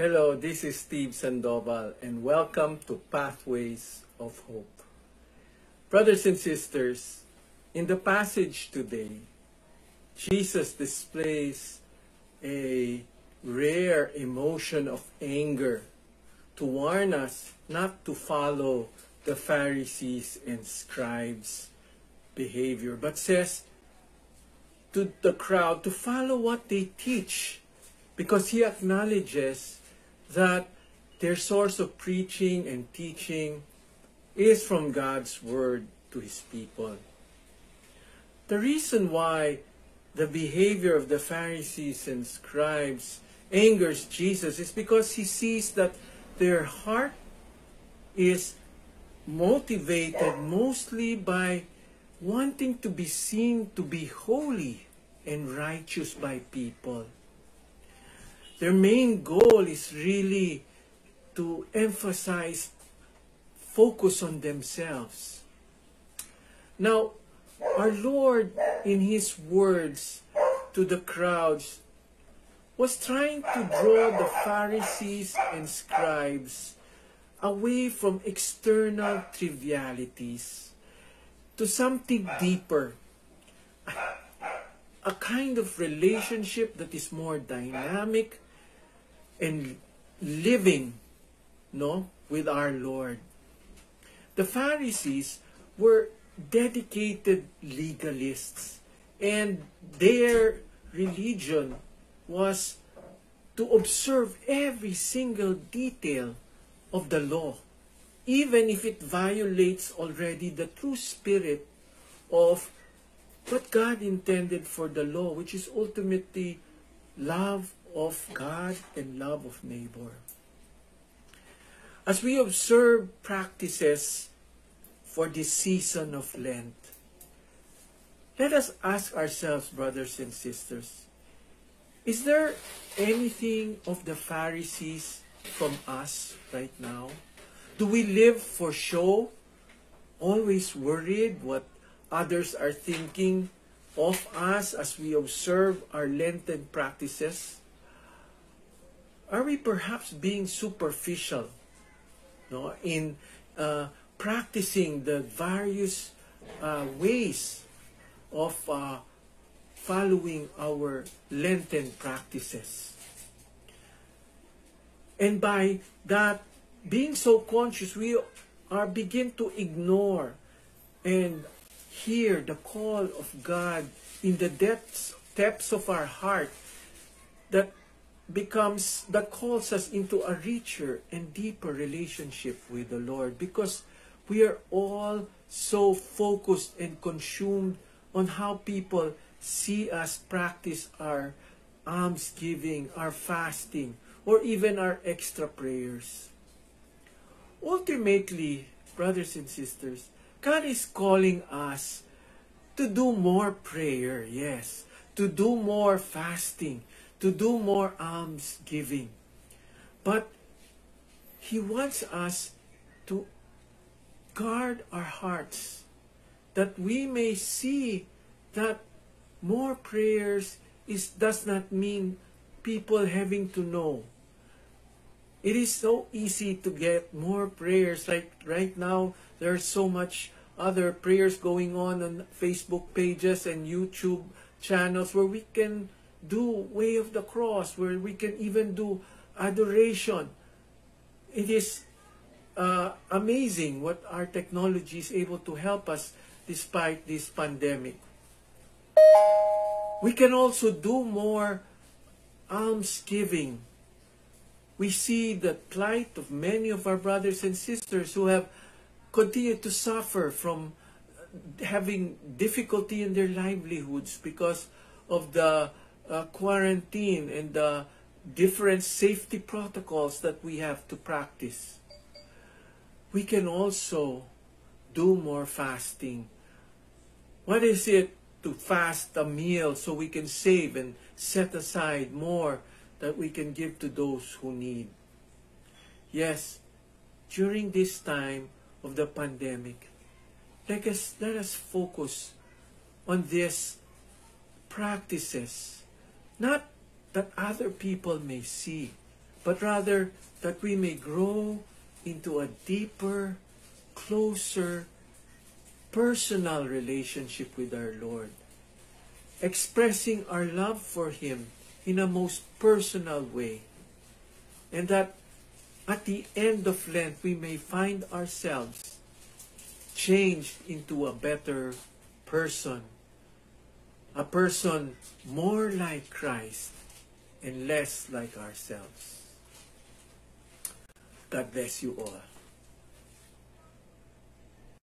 Hello, this is Steve Sandoval, and welcome to Pathways of Hope. Brothers and sisters, in the passage today, Jesus displays a rare emotion of anger to warn us not to follow the Pharisees and scribes' behavior, but says to the crowd to follow what they teach because he acknowledges that their source of preaching and teaching is from God's word to his people. The reason why the behavior of the Pharisees and scribes angers Jesus is because he sees that their heart is motivated mostly by wanting to be seen to be holy and righteous by people. Their main goal is really to emphasize focus on themselves. Now, our Lord, in His words to the crowds, was trying to draw the Pharisees and scribes away from external trivialities to something deeper. A kind of relationship that is more dynamic and living, no, with our Lord. The Pharisees were dedicated legalists, and their religion was to observe every single detail of the law, even if it violates already the true spirit of what God intended for the law, which is ultimately love of God and love of neighbor. As we observe practices for this season of Lent, let us ask ourselves, brothers and sisters, is there anything of the Pharisees from us right now? Do we live for show? Always worried what others are thinking of us as we observe our Lenten practices? Are we perhaps being superficial no, in uh, practicing the various uh, ways of uh, following our Lenten practices? And by that, being so conscious, we are begin to ignore and hear the call of God in the depths, depths of our heart that becomes, that calls us into a richer and deeper relationship with the Lord because we are all so focused and consumed on how people see us practice our almsgiving, our fasting, or even our extra prayers. Ultimately, brothers and sisters, God is calling us to do more prayer, yes, to do more fasting, to do more almsgiving. But He wants us to guard our hearts that we may see that more prayers is does not mean people having to know. It is so easy to get more prayers. Like right now, there's so much other prayers going on on Facebook pages and YouTube channels where we can do Way of the Cross, where we can even do adoration. It is uh, amazing what our technology is able to help us despite this pandemic. We can also do more almsgiving. We see the plight of many of our brothers and sisters who have continued to suffer from having difficulty in their livelihoods because of the uh, quarantine and the different safety protocols that we have to practice. We can also do more fasting. What is it to fast a meal so we can save and set aside more that we can give to those who need. Yes, during this time of the pandemic, let us, let us focus on these practices, not that other people may see, but rather that we may grow into a deeper, closer, personal relationship with our Lord, expressing our love for Him in a most personal way, and that at the end of Lent we may find ourselves changed into a better person, a person more like Christ and less like ourselves. God bless you all.